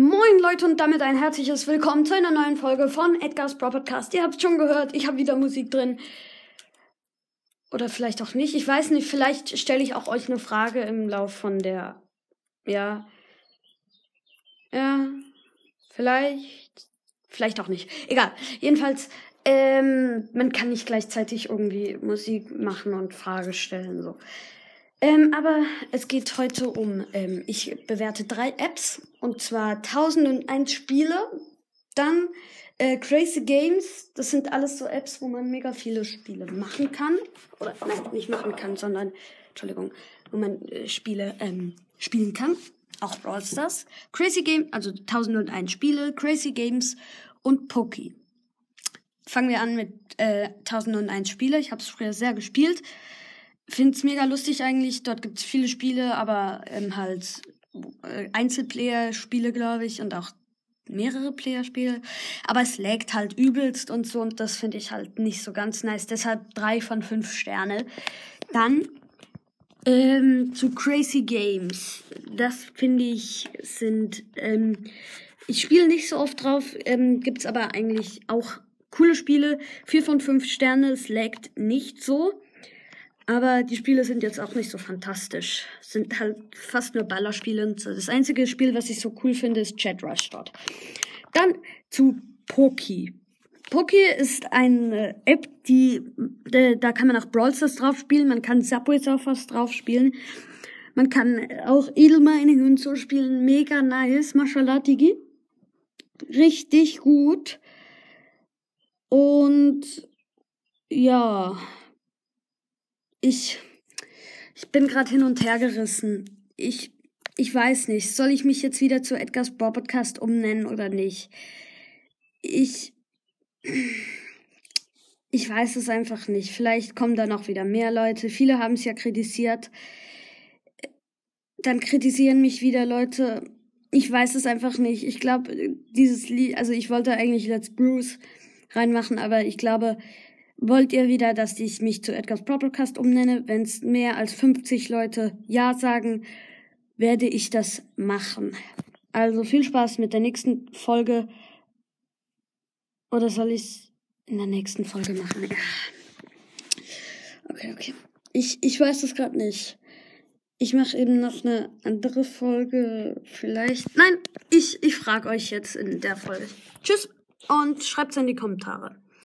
Moin Leute und damit ein herzliches Willkommen zu einer neuen Folge von Edgar's Bro Podcast. Ihr habt schon gehört, ich habe wieder Musik drin. Oder vielleicht auch nicht. Ich weiß nicht, vielleicht stelle ich auch euch eine Frage im Lauf von der. Ja. Ja. Vielleicht. Vielleicht auch nicht. Egal. Jedenfalls, ähm, man kann nicht gleichzeitig irgendwie Musik machen und Frage stellen, so. Ähm, aber es geht heute um, ähm, ich bewerte drei Apps und zwar 1001 Spiele, dann äh, Crazy Games, das sind alles so Apps, wo man mega viele Spiele machen kann. Oder nein, nicht machen kann, sondern, Entschuldigung, wo man äh, Spiele ähm, spielen kann. Auch Brawl Stars. Crazy Games, also 1001 Spiele, Crazy Games und Poki. Fangen wir an mit äh, 1001 Spiele. Ich habe es früher sehr gespielt finde es mega lustig eigentlich. Dort gibt es viele Spiele, aber ähm, halt äh, Einzelplayer-Spiele, glaube ich, und auch mehrere Player-Spiele. Aber es laggt halt übelst und so, und das finde ich halt nicht so ganz nice. Deshalb drei von fünf Sterne. Dann ähm, zu Crazy Games. Das finde ich sind. Ähm, ich spiele nicht so oft drauf, ähm, gibt's aber eigentlich auch coole Spiele. Vier von fünf Sterne, es laggt nicht so. Aber die Spiele sind jetzt auch nicht so fantastisch. Sind halt fast nur Ballerspiele. Das einzige Spiel, was ich so cool finde, ist Chat Rush dort. Dann zu Poki. Poki ist eine App, die, da kann man auch Brawl Stars drauf spielen, man kann Subway Surfers drauf spielen, man kann auch Edelmining und so spielen. Mega nice. Mashallah, Digi. Richtig gut. Und ja, ich, ich bin gerade hin und her gerissen. Ich, ich weiß nicht. Soll ich mich jetzt wieder zu Edgar's Brawl Podcast umnennen oder nicht? Ich, ich weiß es einfach nicht. Vielleicht kommen da noch wieder mehr Leute. Viele haben es ja kritisiert. Dann kritisieren mich wieder Leute. Ich weiß es einfach nicht. Ich glaube, dieses Lied, also ich wollte eigentlich Let's Bruce reinmachen, aber ich glaube, Wollt ihr wieder, dass ich mich zu Edgar's Podcast umnenne? Wenn es mehr als 50 Leute Ja sagen, werde ich das machen. Also viel Spaß mit der nächsten Folge. Oder soll ich in der nächsten Folge machen? Okay, okay. Ich, ich weiß es gerade nicht. Ich mache eben noch eine andere Folge. Vielleicht. Nein, ich, ich frage euch jetzt in der Folge. Tschüss und schreibt's in die Kommentare.